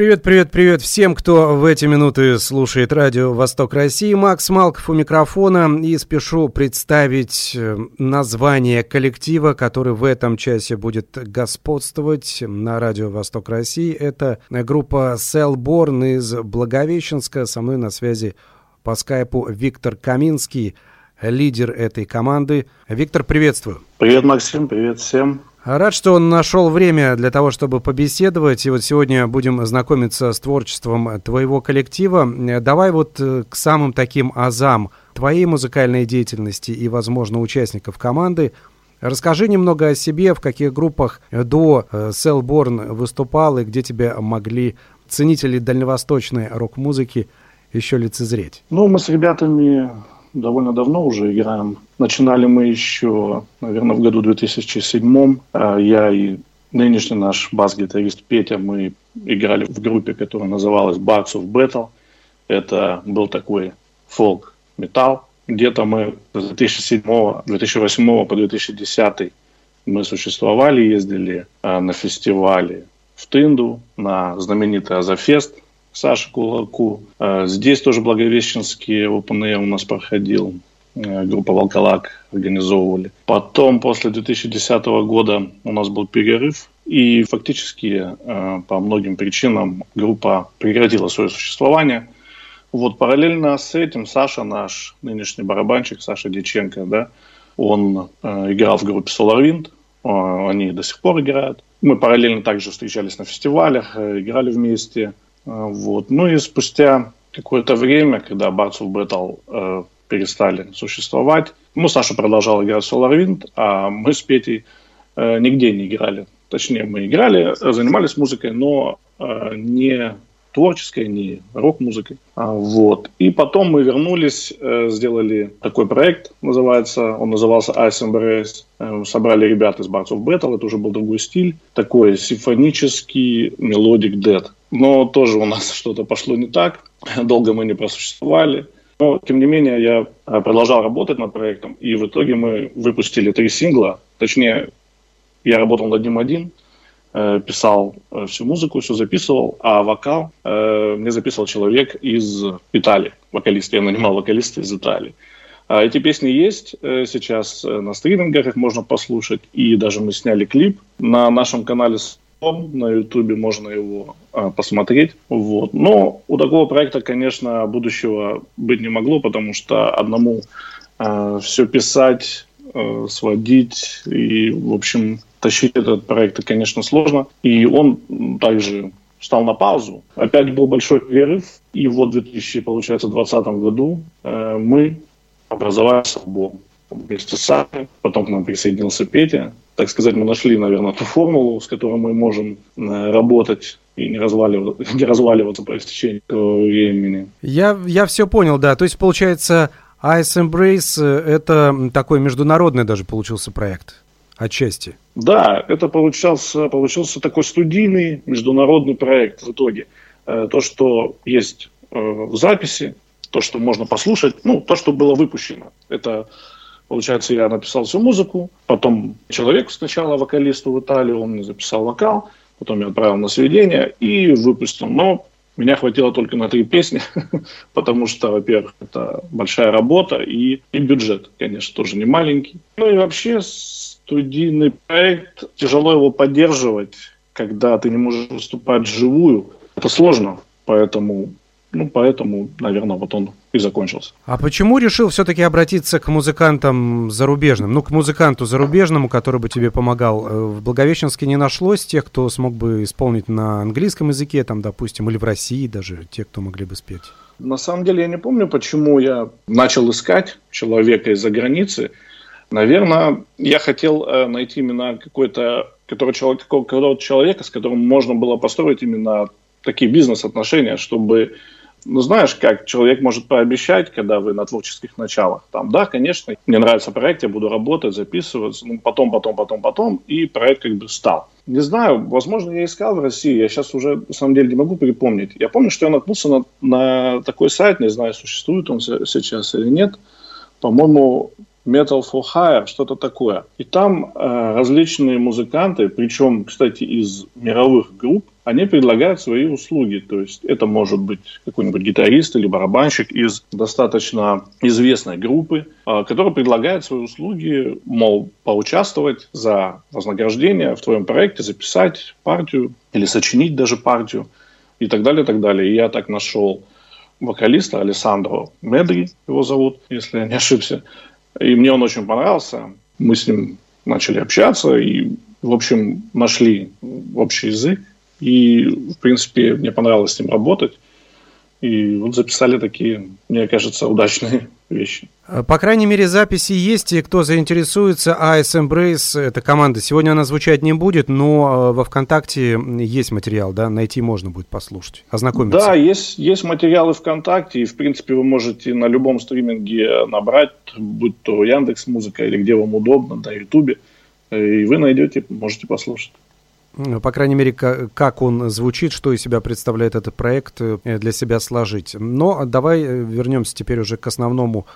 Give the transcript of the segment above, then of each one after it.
Привет, привет, привет всем, кто в эти минуты слушает радио «Восток России». Макс Малков у микрофона и спешу представить э, название коллектива, который в этом часе будет господствовать на радио «Восток России». Это группа «Селборн» из Благовещенска. Со мной на связи по скайпу Виктор Каминский, лидер этой команды. Виктор, приветствую. Привет, Максим, привет всем. Рад, что он нашел время для того, чтобы побеседовать. И вот сегодня будем знакомиться с творчеством твоего коллектива. Давай вот э, к самым таким азам твоей музыкальной деятельности и, возможно, участников команды. Расскажи немного о себе, в каких группах до Селборн э, выступал и где тебя могли ценители дальневосточной рок-музыки еще лицезреть. Ну, мы с ребятами довольно давно уже играем. Начинали мы еще, наверное, в году 2007. А я и нынешний наш бас-гитарист Петя, мы играли в группе, которая называлась Barks of Battle. Это был такой фолк-металл. Где-то мы с 2007, 2008 по 2010 мы существовали, ездили а, на фестивали в Тынду, на знаменитый Азофест – Саше Кулаку. А, здесь тоже Благовещенский ОПН у нас проходил. А, группа «Волколак» организовывали. Потом, после 2010 года у нас был перерыв, и фактически а, по многим причинам группа прекратила свое существование. Вот параллельно с этим Саша, наш нынешний барабанщик, Саша Диченко, да, он играл в группе SolarWind, они до сих пор играют. Мы параллельно также встречались на фестивалях, играли вместе. А, вот. Ну и спустя какое-то время, когда Bards of Battle э, перестали существовать, мы Саша продолжал играть в SolarWind, а мы с Петей э, нигде не играли. Точнее, мы играли, занимались музыкой, но э, не творческой, не рок-музыкой. А, вот. И потом мы вернулись, э, сделали такой проект, называется, он назывался Ice Embrace. Э, собрали ребят из Bards of Battle, это уже был другой стиль, такой симфонический melodic death. Но тоже у нас что-то пошло не так. Долго мы не просуществовали. Но, тем не менее, я э, продолжал работать над проектом. И в итоге мы выпустили три сингла. Точнее, я работал над ним один, э, писал э, всю музыку, все записывал, а вокал мне записывал человек из Италии, вокалист. Я нанимал вокалиста из Италии. А эти песни есть сейчас на стримингах, их можно послушать. И даже мы сняли клип на нашем канале на Ютубе можно его а, посмотреть. Вот. Но у такого проекта, конечно, будущего быть не могло, потому что одному а, все писать, а, сводить и, в общем, тащить этот проект, конечно, сложно. И он также встал на паузу. Опять был большой перерыв. И вот в 2020 году э, мы образовали альбом вместе с Сашей. Потом к нам присоединился Петя так сказать, мы нашли, наверное, ту формулу, с которой мы можем э, работать и не разваливаться, не разваливаться по истечению времени. Я, я все понял, да. То есть, получается, Ice Embrace – это такой международный даже получился проект отчасти. Да, это получался, получился такой студийный международный проект в итоге. Э, то, что есть э, в записи, то, что можно послушать, ну, то, что было выпущено. Это Получается, я написал всю музыку, потом человек сначала вокалисту в Италии, он записал вокал, потом я отправил на сведение и выпустил. Но меня хватило только на три песни, потому что, во-первых, это большая работа и, и бюджет, конечно, тоже не маленький. Ну и вообще студийный проект, тяжело его поддерживать, когда ты не можешь выступать вживую. Это сложно, поэтому ну, поэтому, наверное, вот он и закончился. А почему решил все-таки обратиться к музыкантам зарубежным? Ну, к музыканту зарубежному, который бы тебе помогал. Э, в Благовещенске не нашлось тех, кто смог бы исполнить на английском языке, там, допустим, или в России даже, те, кто могли бы спеть? На самом деле я не помню, почему я начал искать человека из-за границы. Наверное, я хотел э, найти именно какой-то который человек, какого человека, с которым можно было построить именно такие бизнес-отношения, чтобы ну, знаешь, как человек может пообещать, когда вы на творческих началах. Там, да, конечно, мне нравится проект, я буду работать, записываться, ну, потом, потом, потом, потом, и проект как бы стал. Не знаю, возможно, я искал в России, я сейчас уже, на самом деле, не могу припомнить. Я помню, что я наткнулся на, на такой сайт, не знаю, существует он сейчас или нет, по-моему, Metal for Hire, что-то такое. И там э, различные музыканты, причем, кстати, из мировых групп, они предлагают свои услуги. То есть это может быть какой-нибудь гитарист или барабанщик из достаточно известной группы, э, который предлагает свои услуги, мол, поучаствовать за вознаграждение в твоем проекте, записать партию или сочинить даже партию и так далее, и так далее. И я так нашел вокалиста Алессандро Медри, его зовут, если я не ошибся. И мне он очень понравился. Мы с ним начали общаться и, в общем, нашли общий язык. И, в принципе, мне понравилось с ним работать. И вот записали такие, мне кажется, удачные вещи. По крайней мере, записи есть, и кто заинтересуется, AS Embrace, эта команда, сегодня она звучать не будет, но э, во ВКонтакте есть материал, да, найти можно будет послушать, ознакомиться. Да, есть, есть материалы ВКонтакте, и, в принципе, вы можете на любом стриминге набрать, будь то Яндекс Музыка или где вам удобно, на Ютубе, и вы найдете, можете послушать. По крайней мере, как он звучит, что из себя представляет этот проект, э, для себя сложить. Но давай э, вернемся теперь уже к основному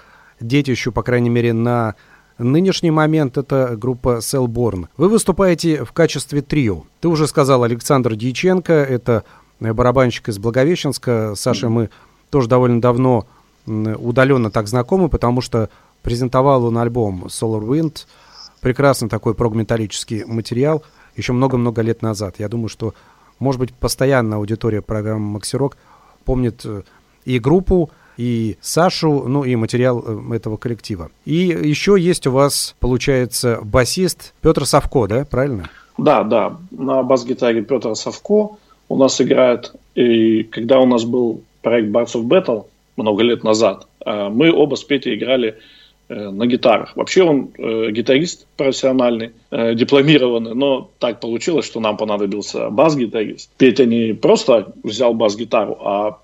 детищу, по крайней мере, на нынешний момент. Это группа Cellborn. Вы выступаете в качестве трио. Ты уже сказал Александр Дьяченко, это э, барабанщик из Благовещенска. Саша, мы тоже довольно давно удаленно так знакомы, потому что презентовал он альбом Solar Wind. Прекрасный такой прогметаллический материал – еще много-много лет назад. Я думаю, что, может быть, постоянно аудитория программы «Максирок» помнит э, и группу, и Сашу, ну и материал э, этого коллектива. И еще есть у вас, получается, басист Петр Савко, да, правильно? Да, да, на бас-гитаре Петр Савко у нас играет, и когда у нас был проект Bards of Battle много лет назад, э, мы оба с Петей играли на гитарах. Вообще он э, гитарист профессиональный, э, дипломированный, но так получилось, что нам понадобился бас-гитарист. Петя не просто взял бас-гитару, а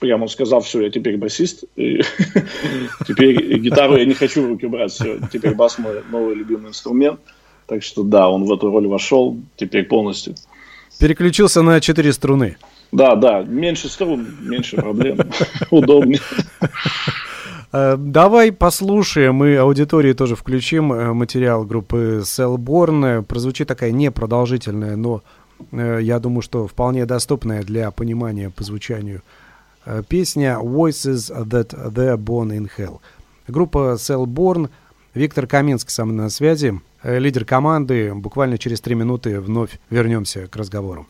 прямо сказал, все, я теперь басист, теперь гитару я не хочу в руки брать, все, теперь бас мой новый любимый инструмент. Так что да, он в эту роль вошел теперь полностью. Переключился на четыре струны. Да, да, меньше струн, меньше проблем, удобнее. Э, давай послушаем, мы аудитории тоже включим э, материал группы Cellborn. Прозвучит такая непродолжительная, но э, я думаю, что вполне доступная для понимания по звучанию песня Voices That They're Born in Hell. Группа Cellborn, Виктор Каминский со мной на связи, лидер команды. Буквально через три минуты вновь вернемся к разговору.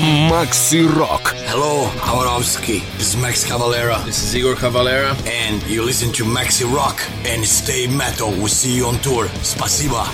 Макси Рок. Hello, Хабаровский. This is Max Cavalera. This is Igor Cavalera. And you listen to Maxi Rock and Stay Metal. We see you on tour. Спасибо.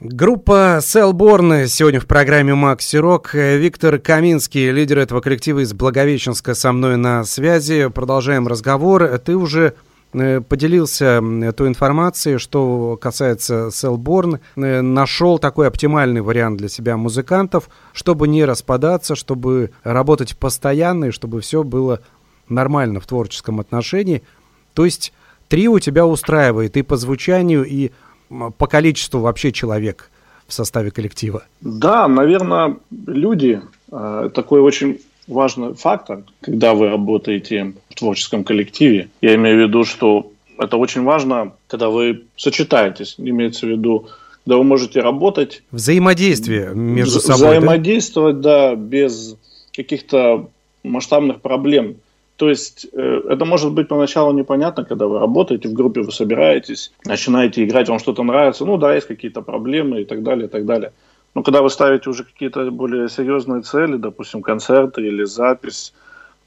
Группа Селборн сегодня в программе Макси Рок. Виктор Каминский, лидер этого коллектива из Благовещенска, со мной на связи. Продолжаем разговор. Ты уже поделился той информацией, что касается Селборн, э, нашел такой оптимальный вариант для себя музыкантов, чтобы не распадаться, чтобы работать постоянно и чтобы все было нормально в творческом отношении. То есть три у тебя устраивает и по звучанию, и по количеству вообще человек в составе коллектива. Да, наверное, люди э, такой очень важный фактор, когда вы работаете в творческом коллективе. Я имею в виду, что это очень важно, когда вы сочетаетесь, имеется в виду, когда вы можете работать. Взаимодействие между собой. Взаимодействовать, да, да без каких-то масштабных проблем. То есть э, это может быть поначалу непонятно, когда вы работаете в группе, вы собираетесь, начинаете играть, вам что-то нравится, ну да, есть какие-то проблемы и так далее, и так далее. Но когда вы ставите уже какие-то более серьезные цели, допустим, концерты или запись,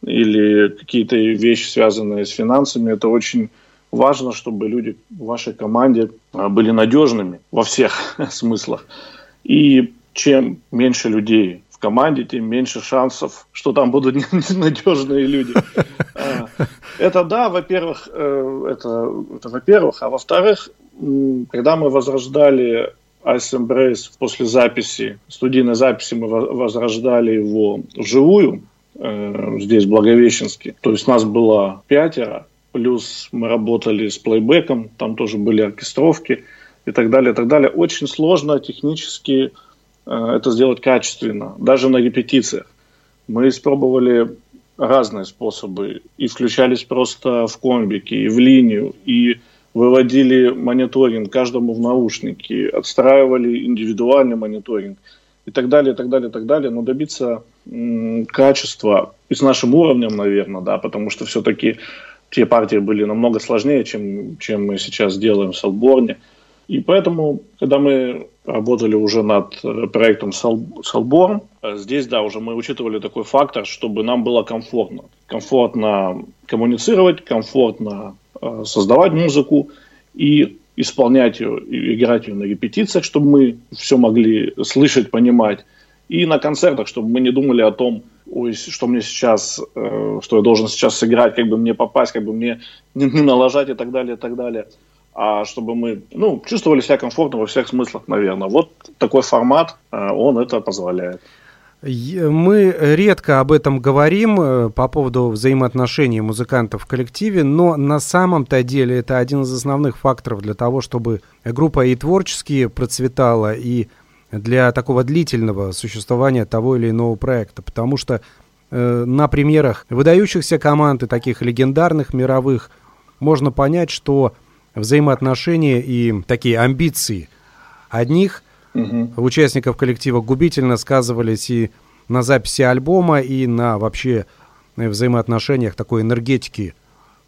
или какие-то вещи, связанные с финансами, это очень важно, чтобы люди в вашей команде а, были надежными во всех смыслах. И чем меньше людей в команде, тем меньше шансов, что там будут ненадежные люди. А, это да, во-первых, э, это, это во-первых, а во-вторых, когда мы возрождали Ice Embrace после записи, студийной записи мы возрождали его вживую, э, здесь, в Благовещенске. То есть нас было пятеро, плюс мы работали с плейбеком, там тоже были оркестровки и так далее, и так далее. Очень сложно технически э, это сделать качественно, даже на репетициях. Мы испробовали разные способы и включались просто в комбики, и в линию, и выводили мониторинг каждому в наушники, отстраивали индивидуальный мониторинг и так далее, и так далее, и так далее. Но добиться качества и с нашим уровнем, наверное, да, потому что все-таки те партии были намного сложнее, чем, чем мы сейчас делаем в Салборне. И поэтому, когда мы работали уже над э, проектом Салборн, э, здесь, да, уже мы учитывали такой фактор, чтобы нам было комфортно. Комфортно коммуницировать, комфортно создавать музыку и исполнять ее, играть ее на репетициях, чтобы мы все могли слышать, понимать. И на концертах, чтобы мы не думали о том, ой, что мне сейчас, э, что я должен сейчас сыграть, как бы мне попасть, как бы мне не, не налажать и так далее, и так далее. А чтобы мы ну, чувствовали себя комфортно во всех смыслах, наверное. Вот такой формат, э, он это позволяет. Мы редко об этом говорим э, по поводу взаимоотношений музыкантов в коллективе, но на самом-то деле это один из основных факторов для того, чтобы группа и творчески процветала, и для такого длительного существования того или иного проекта. Потому что э, на примерах выдающихся команд и таких легендарных мировых можно понять, что взаимоотношения и такие амбиции одних угу. участников коллектива губительно сказывались и на записи альбома, и на вообще взаимоотношениях такой энергетики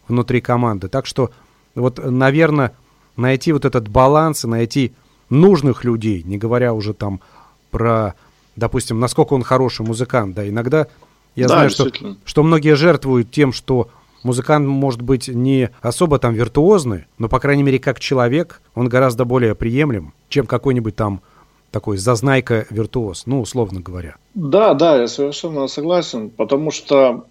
внутри команды. Так что вот, наверное, найти вот этот баланс, найти нужных людей, не говоря уже там про, допустим, насколько он хороший музыкант, да, иногда я да, знаю, что, что многие жертвуют тем, что музыкант может быть не особо там виртуозный, но, по крайней мере, как человек, он гораздо более приемлем, чем какой-нибудь там такой зазнайка-виртуоз, ну, условно говоря. Да, да, я совершенно согласен, потому что,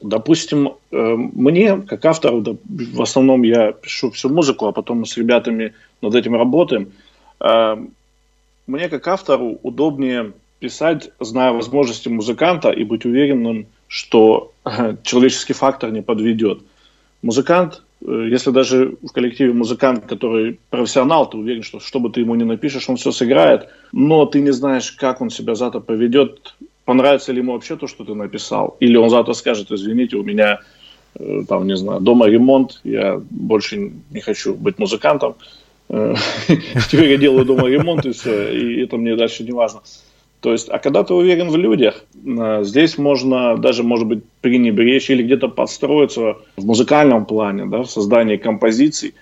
допустим, э, мне, как автору, в основном я пишу всю музыку, а потом мы с ребятами над этим работаем, э, мне, как автору, удобнее писать, зная возможности музыканта и быть уверенным, что э, человеческий фактор не подведет. Музыкант если даже в коллективе музыкант, который профессионал, ты уверен, что что бы ты ему не напишешь, он все сыграет, но ты не знаешь, как он себя завтра поведет, понравится ли ему вообще то, что ты написал, или он завтра скажет, извините, у меня э, там, не знаю, дома ремонт, я больше не хочу быть музыкантом, э, теперь я делаю дома ремонт и все, и это мне дальше не важно. То есть, а когда ты уверен в людях, э, здесь можно даже, может быть, пренебречь или где-то подстроиться в музыкальном плане, да, в создании композиций,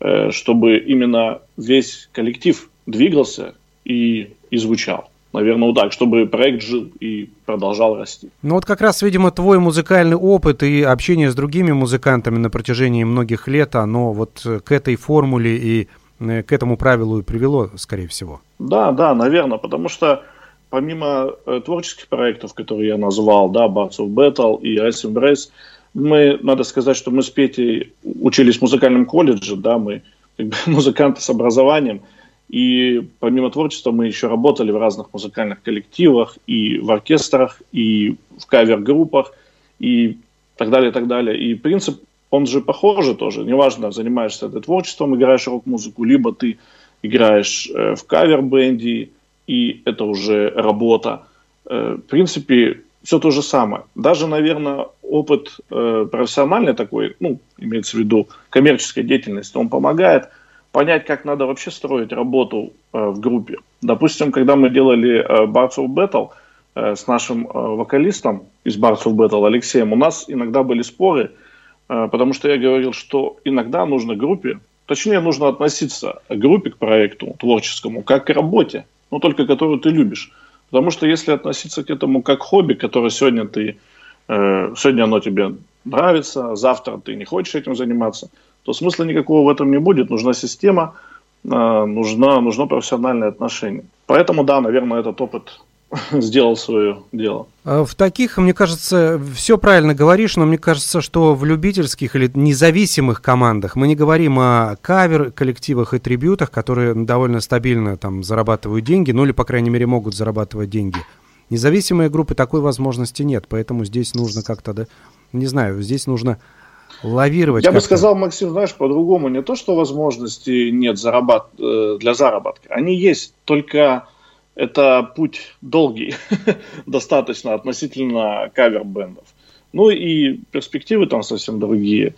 э, чтобы именно весь коллектив двигался и, и звучал. наверное, вот так, чтобы проект жил и продолжал расти. Ну вот как раз, видимо, твой музыкальный опыт и общение с другими музыкантами на протяжении многих лет, оно вот к этой формуле и э, к этому правилу и привело, скорее всего. Да, да, наверное, потому что помимо э, творческих проектов, которые я назвал, да, Bards of Battle и Ice Embrace, мы, надо сказать, что мы с Петей учились в музыкальном колледже, да, мы как бы, музыканты с образованием, и помимо творчества мы еще работали в разных музыкальных коллективах, и в оркестрах, и в кавер-группах, и так далее, так далее. И принцип, он же похожий тоже. Неважно, занимаешься ты творчеством, играешь рок-музыку, либо ты играешь э, в кавер-бенде, и это уже работа. Э, в принципе, все то же самое. Даже, наверное, опыт э, профессиональный такой, ну, имеется в виду коммерческой деятельности, он помогает понять, как надо вообще строить работу э, в группе. Допустим, когда мы делали Bards of Battle с нашим вокалистом из Bards of Battle Алексеем, у нас иногда были споры, потому что я говорил, что иногда нужно группе, точнее, нужно относиться к группе, к проекту творческому, как к работе, но только которую ты любишь. Потому что если относиться к этому как хобби, которое сегодня ты, э, сегодня оно тебе нравится, завтра ты не хочешь этим заниматься, то смысла никакого в этом не будет. Нужна система, э, нужна, нужно профессиональное отношение. Поэтому, да, наверное, этот опыт сделал свое дело. А в таких, мне кажется, все правильно говоришь, но мне кажется, что в любительских или независимых командах мы не говорим о кавер-коллективах и трибютах, которые довольно стабильно там зарабатывают деньги, ну или, по крайней мере, могут зарабатывать деньги. Независимые группы такой возможности нет, поэтому здесь нужно как-то, да, не знаю, здесь нужно лавировать. Я бы сказал, Максим, знаешь, по-другому. Не то, что возможностей нет зарабат... Э, для заработка. Они есть, только это путь долгий, достаточно относительно кавер-бендов. Ну и перспективы там совсем другие.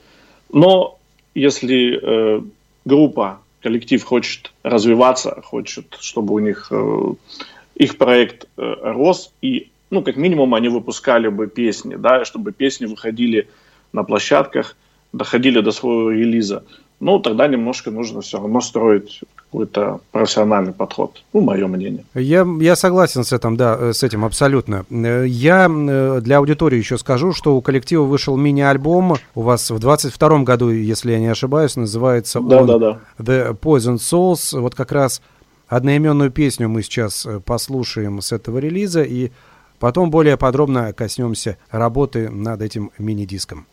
Но если э, группа, коллектив хочет развиваться, хочет, чтобы у них э, их проект э, рос, и, ну, как минимум, они выпускали бы песни, да, чтобы песни выходили на площадках, доходили до своего релиза, ну, тогда немножко нужно все равно строить какой-то профессиональный подход. Ну, мое мнение. Я, я согласен с этим, да, э, с этим абсолютно. Э, я э, для аудитории еще скажу, что у коллектива вышел мини-альбом у вас в 22 году, если я не ошибаюсь, называется да, он да, да. The Poison Souls. Вот как раз одноименную песню мы сейчас послушаем с этого релиза и потом более подробно коснемся работы над этим мини-диском.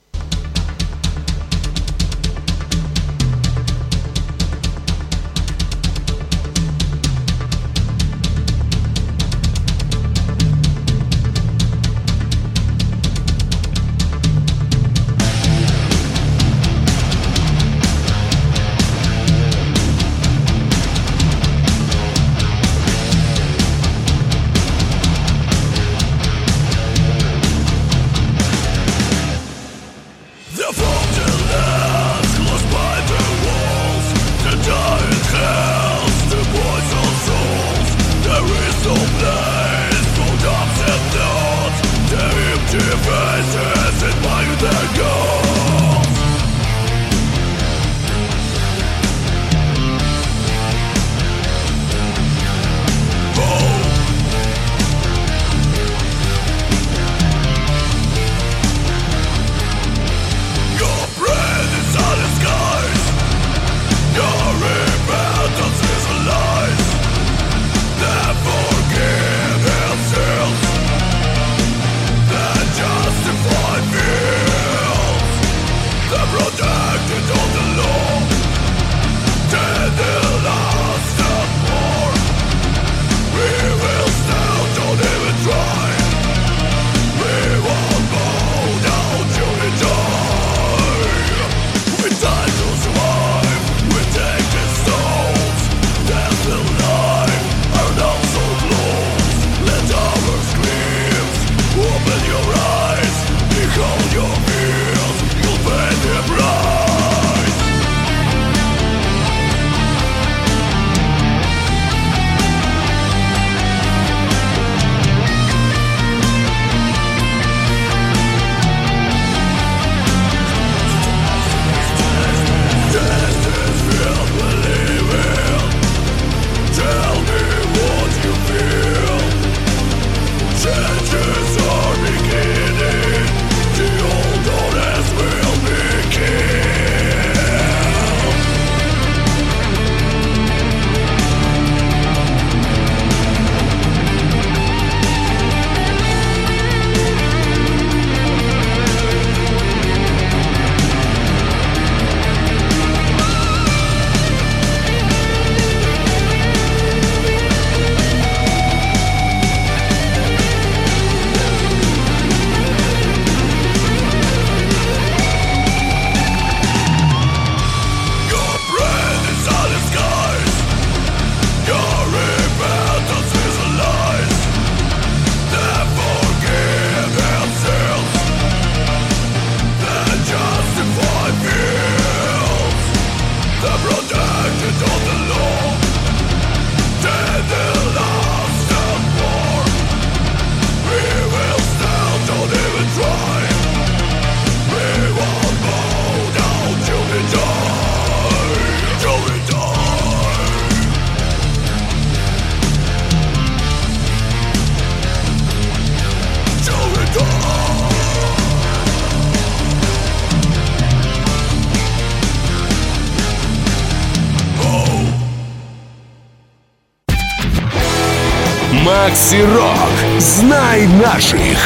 Макси Рок. Знай наших.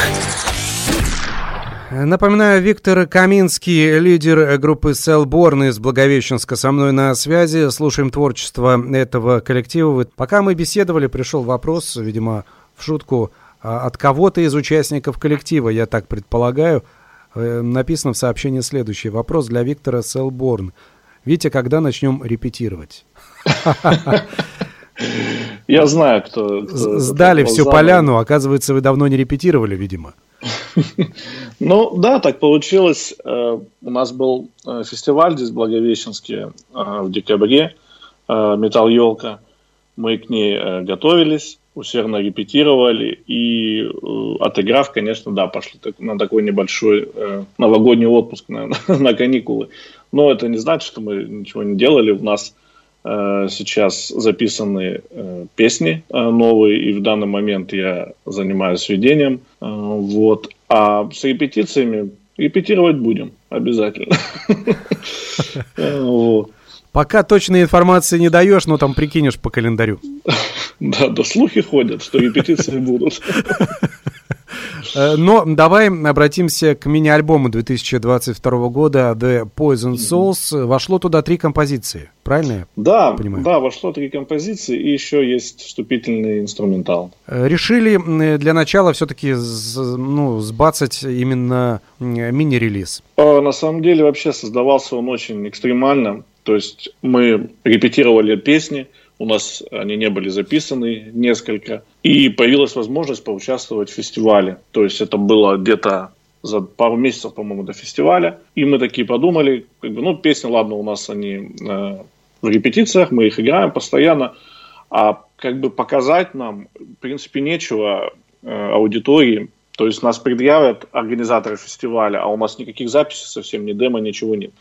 Напоминаю, Виктор Каминский, лидер группы Селборн из Благовещенска, со мной на связи. Слушаем творчество этого коллектива. Пока мы беседовали, пришел вопрос, видимо, в шутку, а, от кого-то из участников коллектива, я так предполагаю. Э, написано в сообщении следующий вопрос для Виктора Селборн. Витя, когда начнем репетировать? Я знаю, кто... Сдали всю поляну, оказывается, вы давно не репетировали, видимо. Ну да, так получилось. Э, у нас был э, фестиваль здесь в Благовещенске э, в декабре, «Металл Елка». Мы к ней готовились, усердно репетировали и, отыграв, конечно, да, пошли на такой небольшой новогодний отпуск, на, на каникулы. Но это не значит, что мы ничего не делали. У нас сейчас записаны песни новые, и в данный момент я занимаюсь ведением. Вот. А с репетициями репетировать будем обязательно. Пока точной информации не даешь, но там прикинешь по календарю. Да, да, слухи ходят, что репетиции будут. Э, но давай обратимся к мини-альбому 2022 года The Poison Souls. Вошло туда три композиции, правильно я да, понимаю? Да, вошло три композиции, и еще есть вступительный инструментал. Э, решили для начала все-таки ну, сбацать именно мини-релиз? Э, на самом деле вообще создавался он очень экстремально. То есть мы репетировали песни, у нас они не были записаны несколько. И появилась возможность поучаствовать в фестивале. То есть это было где-то за пару месяцев, по-моему, до фестиваля. И мы такие подумали, как бы, ну, песни, ладно, у нас они э, в репетициях, мы их играем постоянно, а как бы показать нам, в принципе, нечего э, аудитории. То есть нас предъявят организаторы фестиваля, а у нас никаких записей совсем, ни демо, ничего нет.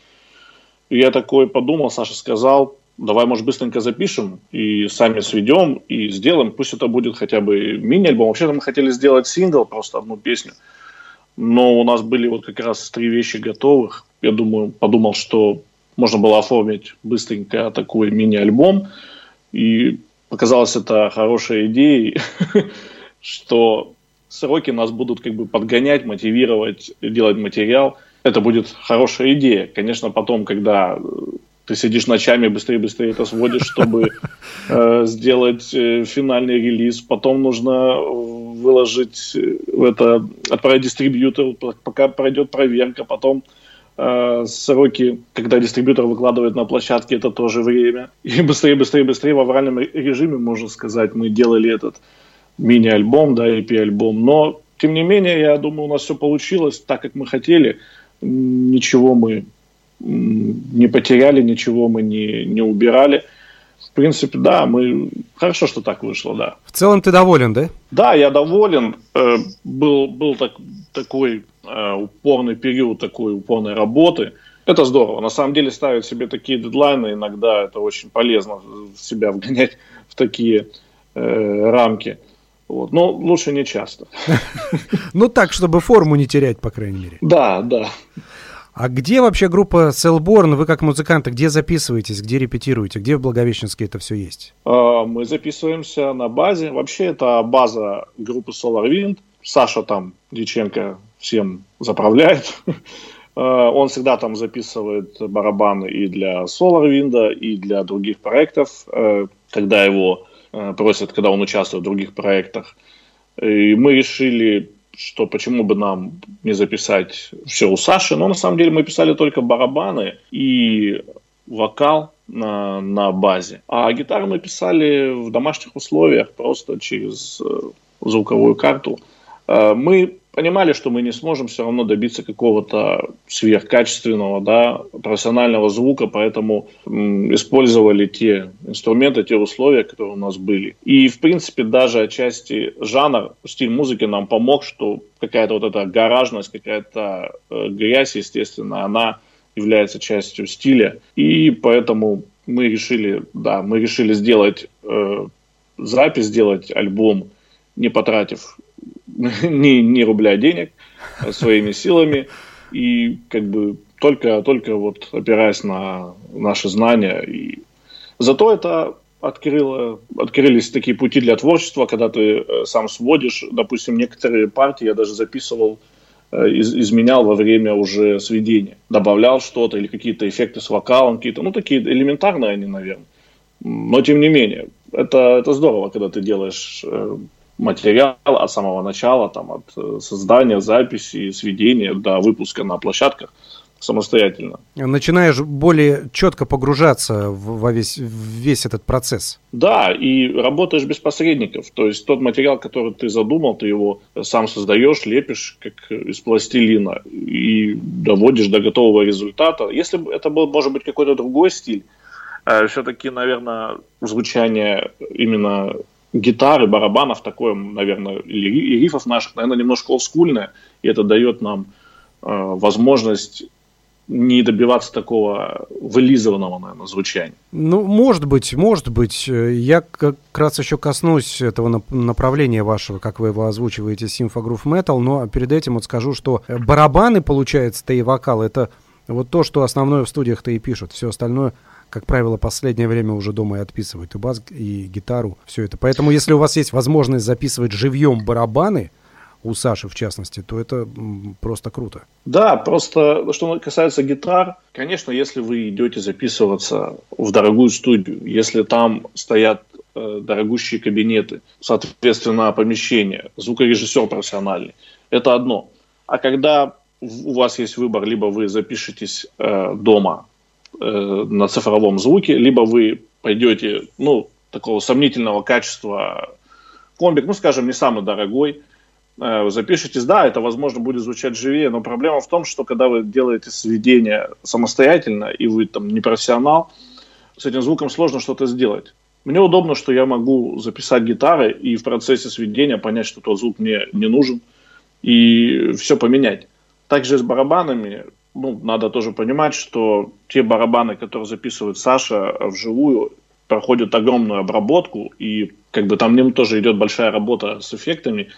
И я такой подумал, Саша сказал, давай, может, быстренько запишем и сами сведем и сделаем. Пусть это будет хотя бы мини-альбом. Вообще-то мы хотели сделать сингл, просто одну песню. Но у нас были вот как раз три вещи готовых. Я думаю, подумал, что можно было оформить быстренько такой мини-альбом. И показалось это хорошей идеей, что сроки нас будут как бы подгонять, мотивировать, делать материал. Это будет хорошая идея. Конечно, потом, когда ты сидишь ночами, быстрее-быстрее это сводишь, чтобы э, сделать э, финальный релиз. Потом нужно выложить э, это, отправить дистрибьютору, пока пройдет проверка. Потом э, сроки, когда дистрибьютор выкладывает на площадке, это тоже время. И быстрее, быстрее, быстрее в авральном режиме, можно сказать, мы делали этот мини-альбом, да, EP-альбом. Но, тем не менее, я думаю, у нас все получилось так, как мы хотели. Ничего мы не потеряли ничего, мы не, не убирали. В принципе, да, мы хорошо, что так вышло, да. В целом ты доволен, да? Да, я доволен. Э, был был так, такой э, упорный период такой упорной работы. Это здорово. На самом деле ставить себе такие дедлайны иногда это очень полезно себя вгонять в такие э, рамки. Вот. Но лучше не часто. Ну так, чтобы форму не терять, по крайней мере. Да, да. А где вообще группа Селборн? Вы как музыканты, где записываетесь, где репетируете? Где в Благовещенске это все есть? А, мы записываемся на базе. Вообще это база группы Solar Wind. Саша там, Диченко, всем заправляет. А, он всегда там записывает барабаны и для Solar Wind, и для других проектов, э, когда его э, просят, когда он участвует в других проектах. И мы решили что почему бы нам не записать все у Саши. Но на самом деле мы писали только барабаны и вокал на, на базе. А гитару мы писали в домашних условиях, просто через э, звуковую карту. Э, мы понимали, что мы не сможем все равно добиться какого-то сверхкачественного, да, профессионального звука, поэтому м, использовали те инструменты, те условия, которые у нас были. И, в принципе, даже отчасти жанр, стиль музыки нам помог, что какая-то вот эта гаражность, какая-то э, грязь, естественно, она является частью стиля. И поэтому мы решили, да, мы решили сделать э, запись, сделать альбом, не потратив ни, ни рубля денег своими силами и как бы только, только вот опираясь на наши знания. И... Зато это открыло, открылись такие пути для творчества, когда ты э, сам сводишь. Допустим, некоторые партии я даже записывал, э, из, изменял во время уже сведения. Добавлял что-то или какие-то эффекты с вокалом, какие-то, ну, такие элементарные они, наверное. Но, тем не менее, это, это здорово, когда ты делаешь э, материал от самого начала, там, от создания, записи, сведения до выпуска на площадках – самостоятельно. Начинаешь более четко погружаться во весь, в весь этот процесс. Да, и работаешь без посредников. То есть тот материал, который ты задумал, ты его сам создаешь, лепишь как из пластилина и доводишь до готового результата. Если бы это был, может быть, какой-то другой стиль, э, все-таки, наверное, звучание именно гитары, барабанов такое, наверное, и рифов наших, наверное, немножко олдскульное, и это дает нам э, возможность не добиваться такого вылизанного, наверное, звучания. Ну, может быть, может быть. Я как раз еще коснусь этого направления вашего, как вы его озвучиваете, симфогрув метал, но перед этим вот скажу, что барабаны, получается-то и вокал, это вот то, что основное в студиях-то и пишут. Все остальное как правило, последнее время уже дома и отписывают и бас, и гитару, все это. Поэтому, если у вас есть возможность записывать живьем барабаны, у Саши в частности, то это просто круто. Да, просто что касается гитар, конечно, если вы идете записываться в дорогую студию, если там стоят э, дорогущие кабинеты, соответственно, помещение, звукорежиссер профессиональный, это одно. А когда у вас есть выбор, либо вы запишетесь э, дома э, на цифровом звуке, либо вы пойдете, ну, такого сомнительного качества комбик, ну, скажем, не самый дорогой, Э, запишитесь, да, это, возможно, будет звучать живее, но проблема в том, что когда вы делаете сведение самостоятельно, и вы там не профессионал, с этим звуком сложно что-то сделать. Мне удобно, что я могу записать гитары и в процессе сведения понять, что тот звук мне не нужен, и все поменять. Также с барабанами, ну, надо тоже понимать, что те барабаны, которые записывает Саша вживую, проходят огромную обработку, и как бы там ним тоже идет большая работа с эффектами,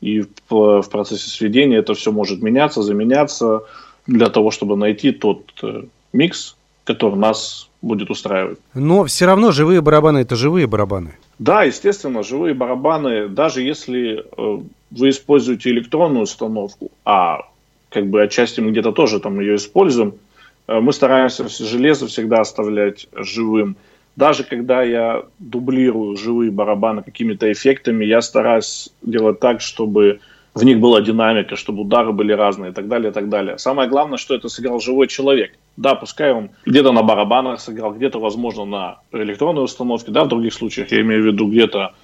и в, в процессе сведения это все может меняться, заменяться для того, чтобы найти тот э, микс, который нас будет устраивать. Но все равно живые барабаны это живые барабаны. Да, естественно, живые барабаны, даже если э, вы используете электронную установку, а как бы отчасти мы где-то тоже там ее используем, э, мы стараемся железо всегда оставлять живым. Даже когда я дублирую живые барабаны какими-то эффектами, я стараюсь делать так, чтобы в них была динамика, чтобы удары были разные и так далее, и так далее. Самое главное, что это сыграл живой человек. Да, пускай он где-то на барабанах сыграл, где-то, возможно, на электронной установке, да, в других случаях, я имею в виду где-то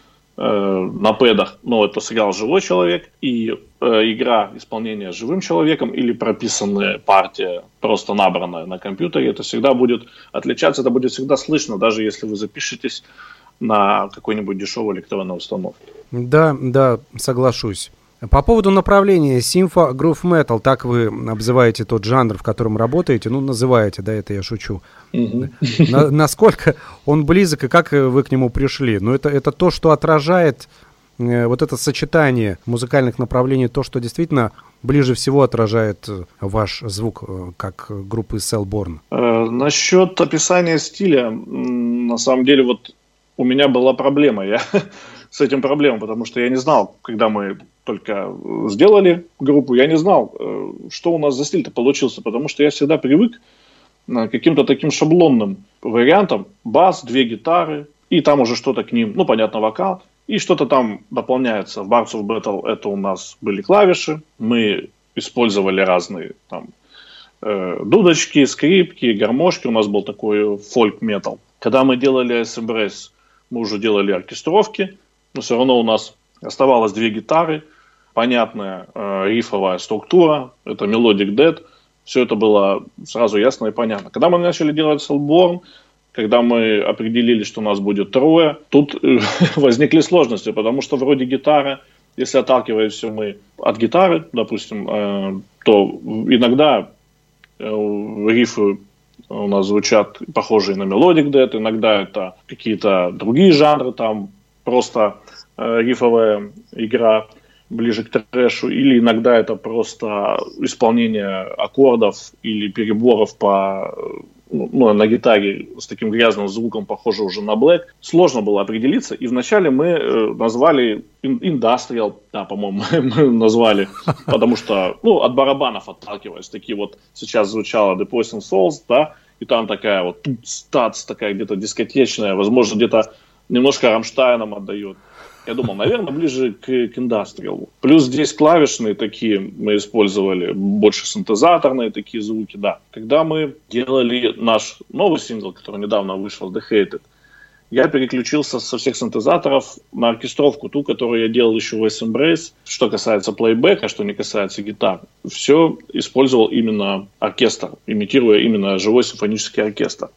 на пэдах, но это сыграл живой человек, и э, игра исполнения живым человеком или прописанная партия, просто набранная на компьютере, это всегда будет отличаться, это будет всегда слышно, даже если вы запишетесь на какой-нибудь дешевой электронной установке. Да, да, соглашусь. По поводу направления симфа грув метал, так вы обзываете тот жанр, в котором работаете, ну, называете, да, это я шучу. На, насколько он близок и как вы к нему пришли? Ну, это, это то, что отражает э, вот это сочетание музыкальных направлений, то, что действительно ближе всего отражает э, ваш звук, э, как группы Cellborn. Э, насчет описания стиля, на самом деле, вот у меня была проблема. Я с этим проблема, потому что я не знал, когда мы только сделали группу, я не знал, э, что у нас за стиль-то получился, потому что я всегда привык к каким-то таким шаблонным вариантам. Бас, две гитары, и там уже что-то к ним, ну, понятно, вокал, и что-то там дополняется. В Bards of Battle это у нас были клавиши, мы использовали разные там э, дудочки, скрипки, гармошки, у нас был такой фольк-метал. Когда мы делали SMBRS, мы уже делали оркестровки, но все равно у нас оставалось две гитары, понятная э, рифовая структура, это Melodic Dead, все это было сразу ясно и понятно. Когда мы начали делать Soulborn, когда мы определили, что у нас будет трое, тут э, возникли сложности, потому что вроде гитары, если отталкиваемся мы от гитары, допустим, э, то иногда э, рифы у нас звучат похожие на Melodic Dead, иногда это какие-то другие жанры, там просто э, рифовая игра ближе к трэшу, или иногда это просто исполнение аккордов или переборов по ну, на гитаре с таким грязным звуком, похоже уже на Black, сложно было определиться. И вначале мы э, назвали Industrial, да, по-моему, мы назвали, потому что, ну, от барабанов отталкиваясь, такие вот сейчас звучало The Poison Souls, да, и там такая вот тут стац, такая где-то дискотечная, возможно, где-то немножко Рамштайном отдает. Я думал, наверное, ближе к, к индастриалу. Плюс здесь клавишные такие мы использовали, больше синтезаторные такие звуки, да. Когда мы делали наш новый сингл, который недавно вышел, The Hated, я переключился со всех синтезаторов на оркестровку, ту, которую я делал еще в S-Embrace. Что касается плейбека, что не касается гитар, все использовал именно оркестр, имитируя именно живой симфонический оркестр.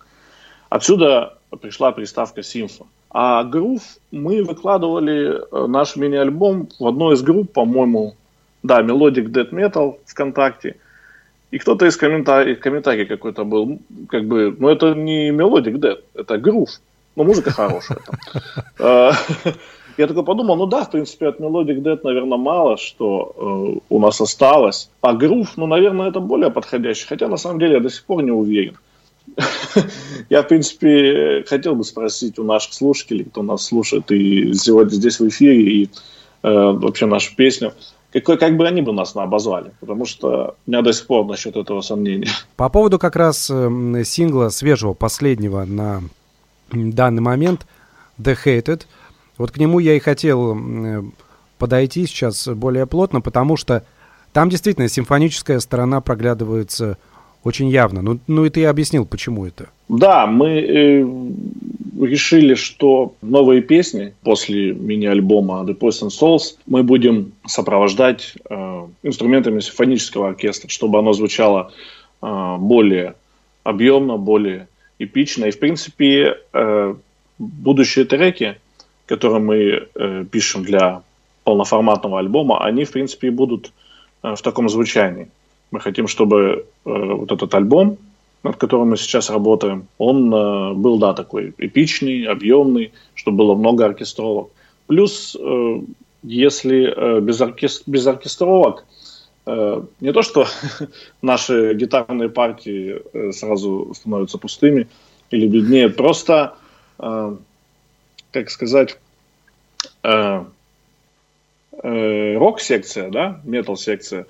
Отсюда пришла приставка симфо. А грув мы выкладывали э, наш мини-альбом в одной из групп, по-моему, да, Melodic Dead Metal ВКонтакте. И кто-то из комментариев, комментарий какой-то был, как бы, ну это не Melodic Dead, это грув. Ну, музыка хорошая. Э, я такой подумал, ну да, в принципе, от Melodic Dead, наверное, мало что э, у нас осталось. А грув, ну, наверное, это более подходящий. Хотя, на самом деле, я до сих пор не уверен. Я, в принципе, хотел бы спросить у наших слушателей, кто нас слушает и сегодня здесь в эфире, и э, вообще нашу песню, какой, как бы они бы нас обозвали, потому что у меня до сих пор насчет этого сомнения. По поводу как раз э, сингла свежего, последнего на данный момент, The Hated, вот к нему я и хотел э, подойти сейчас более плотно, потому что там действительно симфоническая сторона проглядывается очень явно. Ну, ну и ты объяснил, почему это. Да, мы э, решили, что новые песни после мини-альбома The Poison Souls мы будем сопровождать э, инструментами симфонического оркестра, чтобы оно звучало э, более объемно, более эпично. И, в принципе, э, будущие треки, которые мы э, пишем для полноформатного альбома, они, в принципе, будут э, в таком звучании. Мы хотим, чтобы э, вот этот альбом, над которым мы сейчас работаем, он э, был, да, такой эпичный, объемный, чтобы было много оркестровок. Плюс, э, если э, без, оркестр, без оркестровок, э, не то, что наши гитарные партии э, сразу становятся пустыми или беднее, просто, э, как сказать, рок-секция, да, метал-секция,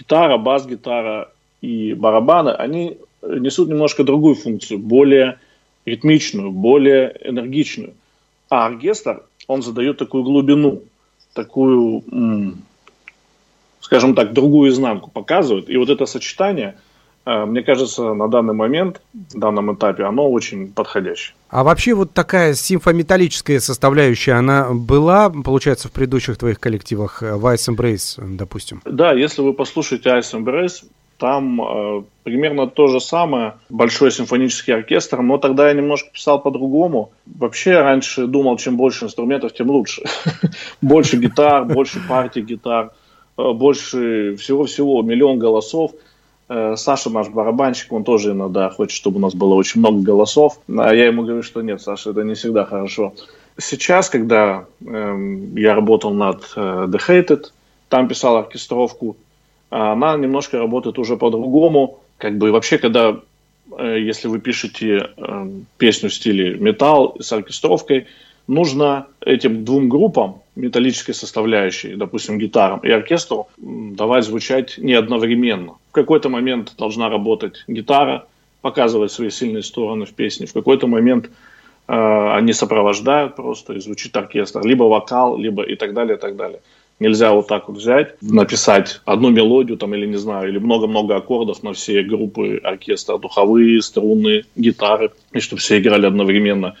гитара, бас-гитара и барабаны, они несут немножко другую функцию, более ритмичную, более энергичную. А оркестр, он задает такую глубину, такую, скажем так, другую изнанку показывает. И вот это сочетание – мне кажется, на данный момент, на данном этапе, оно очень подходящее. А вообще вот такая симфометаллическая составляющая, она была, получается, в предыдущих твоих коллективах, э, в Ice Embrace, допустим? Да, если вы послушаете Ice Embrace, там э, примерно то же самое, большой симфонический оркестр, но тогда я немножко писал по-другому. Вообще раньше думал, чем больше инструментов, тем лучше. Больше гитар, больше партий гитар, э, больше всего-всего, миллион голосов – Э, Саша, наш барабанщик, он тоже иногда хочет, чтобы у нас было очень много голосов. А я ему говорю, что нет, Саша, это не всегда хорошо. Сейчас, когда э, я работал над э, The Hated, там писал оркестровку, она немножко работает уже по-другому. Как бы вообще, когда, э, если вы пишете э, песню в стиле металл с оркестровкой, нужно этим двум группам металлической составляющей, допустим, гитарам и оркестру, давать звучать не одновременно. В какой-то момент должна работать гитара, показывать свои сильные стороны в песне. В какой-то момент э, они сопровождают просто, и звучит оркестр. Либо вокал, либо и так далее, и так далее. Нельзя вот так вот взять, написать одну мелодию там или не знаю, или много-много аккордов на все группы оркестра, духовые, струнные, гитары, и чтобы все играли одновременно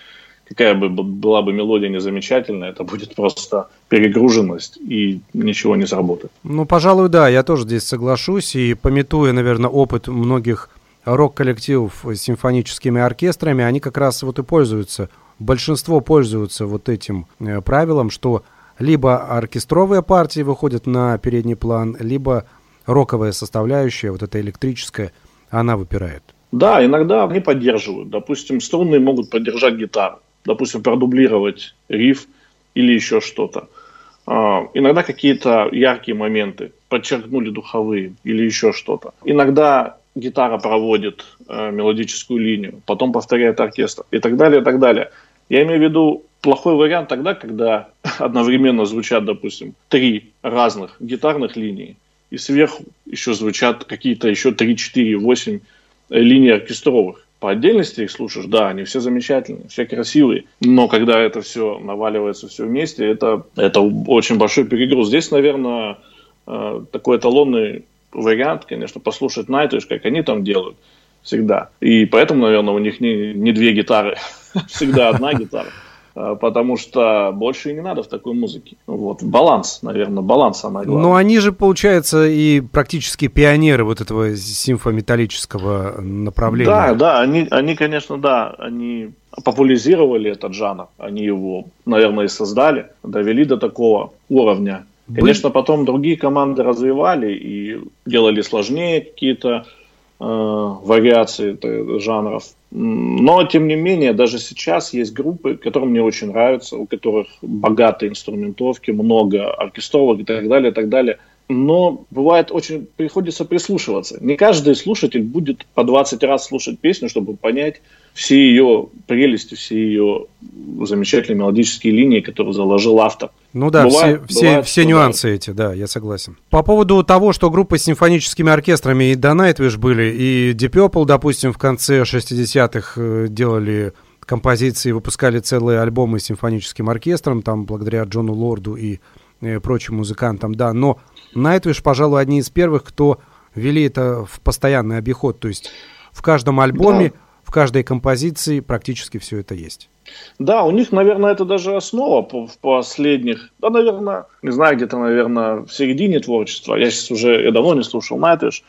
какая бы была бы мелодия незамечательная, это будет просто перегруженность и ничего не сработает. Ну, пожалуй, да, я тоже здесь соглашусь и пометуя, наверное, опыт многих рок-коллективов с симфоническими оркестрами, они как раз вот и пользуются, большинство пользуются вот этим э, правилом, что либо оркестровые партии выходят на передний план, либо роковая составляющая, вот эта электрическая, она выпирает. Да, иногда они поддерживают. Допустим, струнные могут поддержать гитару допустим, продублировать риф или еще что-то. А, иногда какие-то яркие моменты, подчеркнули духовые или еще что-то. Иногда гитара проводит э, мелодическую линию, потом повторяет оркестр и так далее, и так далее. Я имею в виду плохой вариант тогда, когда одновременно звучат, допустим, три разных гитарных линии, и сверху еще звучат какие-то еще 3, 4, 8 линий оркестровых. По отдельности их слушаешь, да, они все замечательные, все красивые, но когда это все наваливается все вместе, это, это очень большой перегруз. Здесь, наверное, э, такой эталонный вариант, конечно, послушать Nightwish, как они там делают всегда. И поэтому, наверное, у них не, не две гитары, всегда одна гитара. А, потому что больше и не надо в такой музыке. Вот, баланс, наверное, баланс самое главное. Но они же, получается, и практически пионеры вот этого симфометаллического направления. Да, да, они, они, конечно, да, они популяризировали этот жанр, они его, наверное, и создали, довели до такого уровня. Конечно, потом другие команды развивали и делали сложнее какие-то э, вариации жанров. Но, тем не менее, даже сейчас есть группы, которые мне очень нравятся, у которых богатые инструментовки, много оркестровок и так далее, и так далее. Но бывает очень, приходится прислушиваться. Не каждый слушатель будет по 20 раз слушать песню, чтобы понять все ее прелести, все ее замечательные мелодические линии, которые заложил автор. Ну да, бывает, все, бывает, все, все нюансы бывает. эти, да, я согласен. По поводу того, что группы с симфоническими оркестрами и до Nightwish были, и Deep Purple, допустим, в конце 60-х э, делали композиции, выпускали целые альбомы с симфоническим оркестром, там благодаря Джону Лорду и э, прочим музыкантам, да, но Nightwish, пожалуй, одни из первых, кто ввели это в постоянный обиход, то есть в каждом альбоме, да. в каждой композиции практически все это есть. Да, у них, наверное, это даже основа в последних, да, наверное, не знаю, где-то, наверное, в середине творчества. Я сейчас уже, я давно не слушал Nightwish,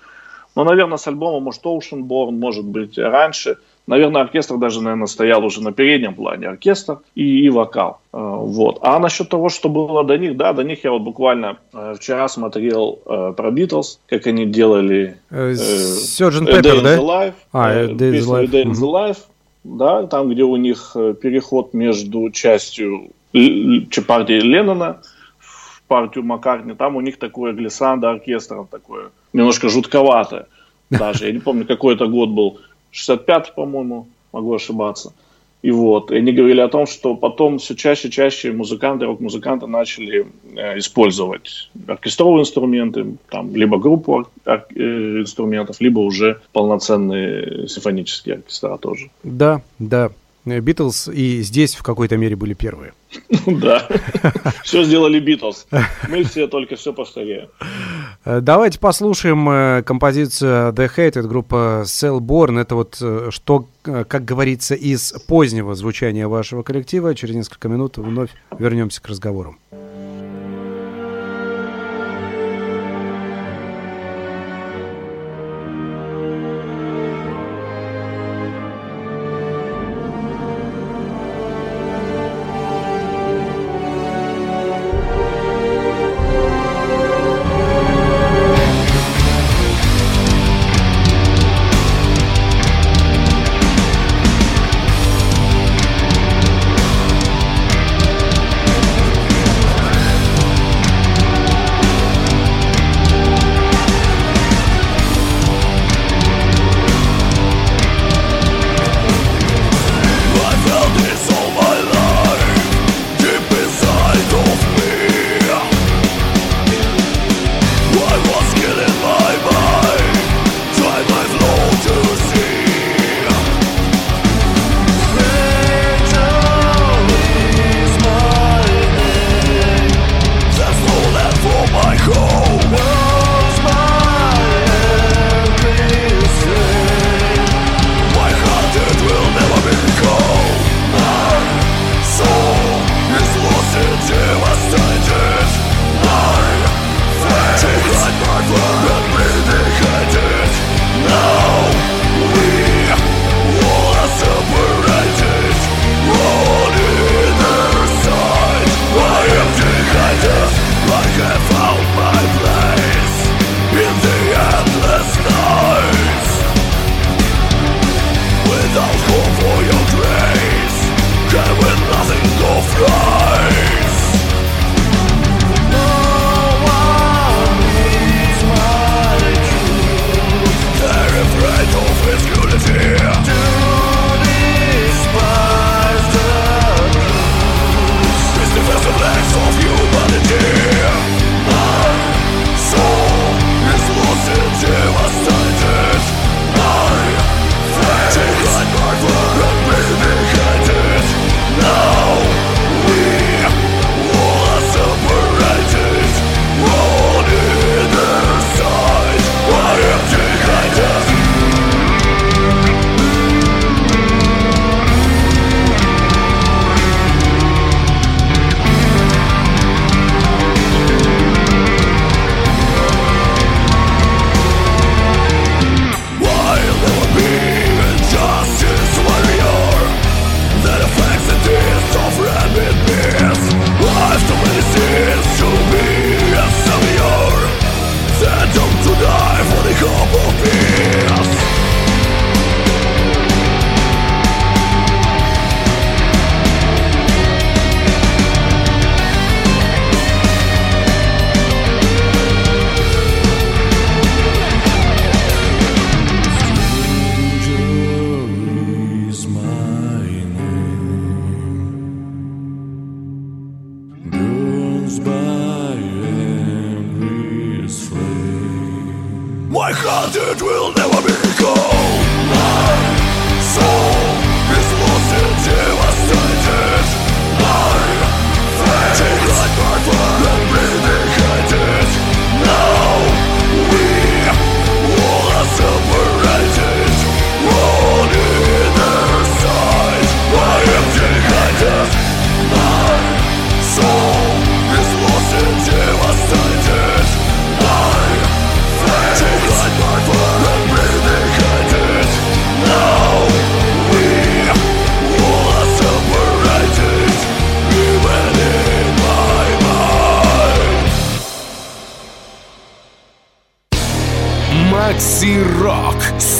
но, наверное, с альбома, может, Ocean Born, может быть, раньше – Наверное, оркестр даже, наверное, стоял уже на переднем плане. Оркестр и, и вокал. Э, вот. А насчет того, что было до них, да, до них я вот буквально э, вчера смотрел э, про Битлз, как они делали э, Sgt. Pepper, да? Life, а, э, Day is Life. Day is Life, да, там, где у них переход между частью партии Леннона в партию Маккартни, там у них такое глиссандо оркестра такое, немножко жутковатое даже. Я не помню, какой это год был. 65 по-моему, могу ошибаться. И вот, и они говорили о том, что потом все чаще и чаще музыканты, рок-музыканты начали э, использовать оркестровые инструменты, там, либо группу ор- э, инструментов, либо уже полноценные симфонические оркестра тоже. Да, да. Битлз и здесь в какой-то мере были первые. Да, все сделали Битлз. Мы все только все повторяем. Э, давайте послушаем э, композицию The Hate, это группа Cellborn. Это вот э, что, как говорится, из позднего звучания вашего коллектива. Через несколько минут вновь вернемся к разговору.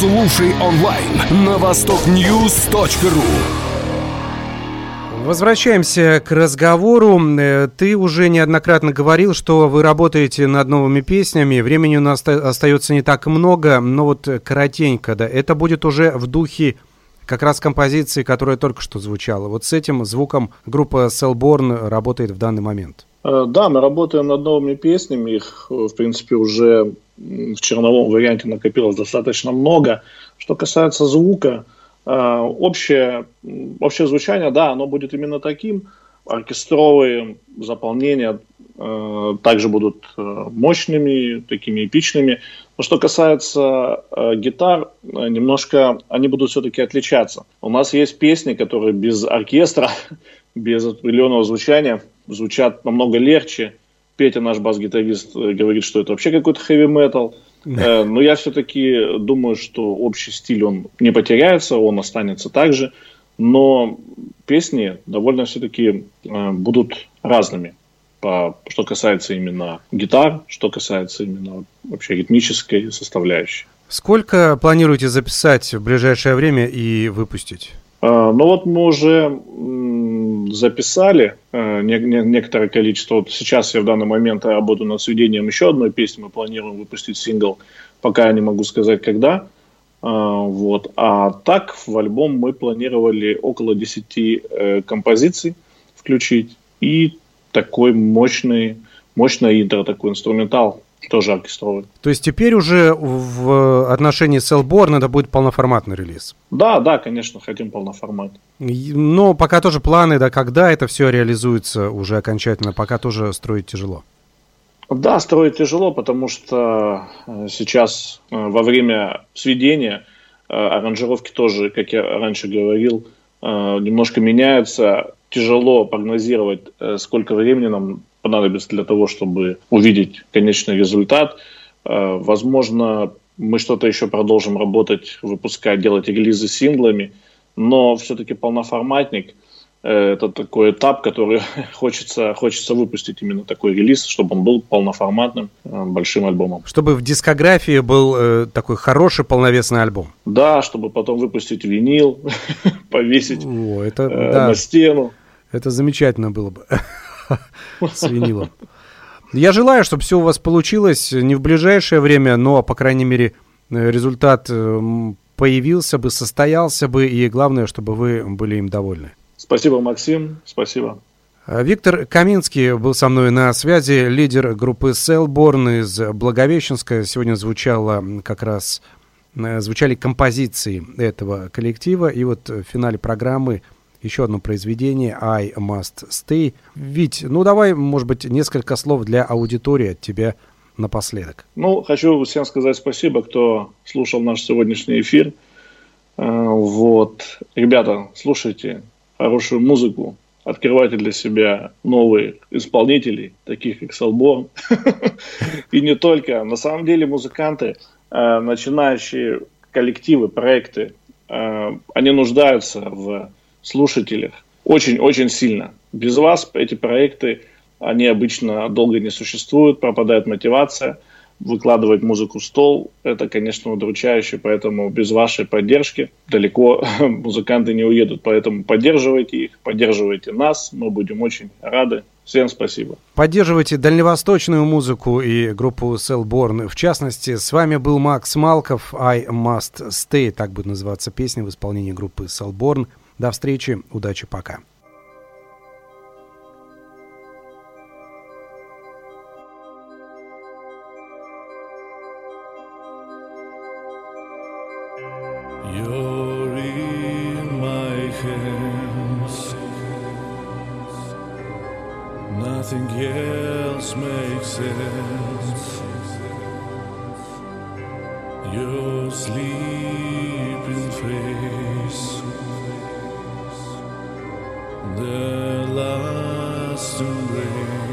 Слушай онлайн на востокньюз.ру. Возвращаемся к разговору. Э, Ты уже неоднократно говорил, что вы работаете над новыми песнями. Времени у нас оста- остается не так много, но вот коротенько, да. Это будет уже в духе как раз композиции, которая только что звучала. Вот с этим звуком группа Cellborn работает в данный момент. Э, Да, мы работаем над новыми песнями. Их, э, в принципе, уже в черновом варианте накопилось достаточно много. Что касается звука, э, общее, общее звучание, да, оно будет именно таким. Оркестровые заполнения также будут мощными, такими эпичными. Но что касается гитар, немножко они будут все-таки отличаться. У нас есть песни, которые без оркестра, без определенного звучания звучат намного легче. Петя, наш бас-гитарист, э, говорит, что это вообще какой-то хэви-метал. Э, Но я все-таки думаю, что общий стиль, он не потеряется, он останется так же. Но песни довольно все-таки э, будут разными. По, что касается именно гитар, что касается именно вообще ритмической составляющей. Сколько планируете записать в ближайшее время и выпустить? А, Ну вот мы уже записали э, не- не- некоторое количество. Вот сейчас я в данный момент работаю над сведением еще одной песни. Мы планируем выпустить сингл. Пока я не могу сказать, когда. А, Вот. А так в альбом мы планировали около 10 э, композиций включить. И такой мощный, мощное интро, такой инструментал, тоже оркестровый. То есть теперь уже в отношении Cellborn это будет полноформатный релиз. Да, да, конечно, хотим полноформат. Но пока тоже планы, да, когда это все реализуется уже окончательно, пока тоже строить тяжело. Да, строить тяжело, потому что э, сейчас э, во время сведения э, аранжировки тоже, как я раньше говорил, немножко меняются. Тяжело прогнозировать, сколько времени нам понадобится для того, чтобы увидеть конечный результат. Э, Возможно, мы что-то еще продолжим работать, выпускать, делать релизы с синглами, но все-таки полноформатник это такой этап, который хочется, хочется выпустить именно такой релиз, чтобы он был полноформатным, э, большим альбомом. Чтобы в дискографии был э, такой хороший полновесный альбом. Да, чтобы потом выпустить винил, повесить О, это, э, да, на стену. это замечательно было бы с винилом. Я желаю, чтобы все у вас получилось не в ближайшее время, но, по крайней мере, результат э, появился бы, состоялся бы, и главное, чтобы вы были им довольны. Спасибо, Максим, спасибо. А, Виктор Каминский был со мной на связи, лидер группы Cellborn из Благовещенска. Сегодня звучало как раз э, звучали композиции этого коллектива. И вот в финале программы еще одно произведение «I Must Stay». Вить, ну давай, может быть, несколько слов для аудитории от тебя напоследок. Ну, хочу всем сказать спасибо, кто слушал наш сегодняшний эфир. Э, Вот. Ребята, слушайте хорошую музыку, открывайте для себя новые исполнителей, таких как Салборн. И не только. На самом деле музыканты, э, начинающие коллективы, проекты, э, они нуждаются в слушателях очень-очень сильно. Без вас эти проекты, они обычно долго не существуют, пропадает мотивация. Выкладывать музыку в стол, это, конечно, удручающе, поэтому без вашей поддержки далеко музыканты не уедут. Поэтому поддерживайте их, поддерживайте нас, мы будем очень рады. Всем спасибо. Поддерживайте дальневосточную музыку и группу Cellborn. В частности, с вами был Макс Малков «I Must Stay», так будет называться песня в исполнении группы Cellborn. До встречи, удачи, пока. trembling.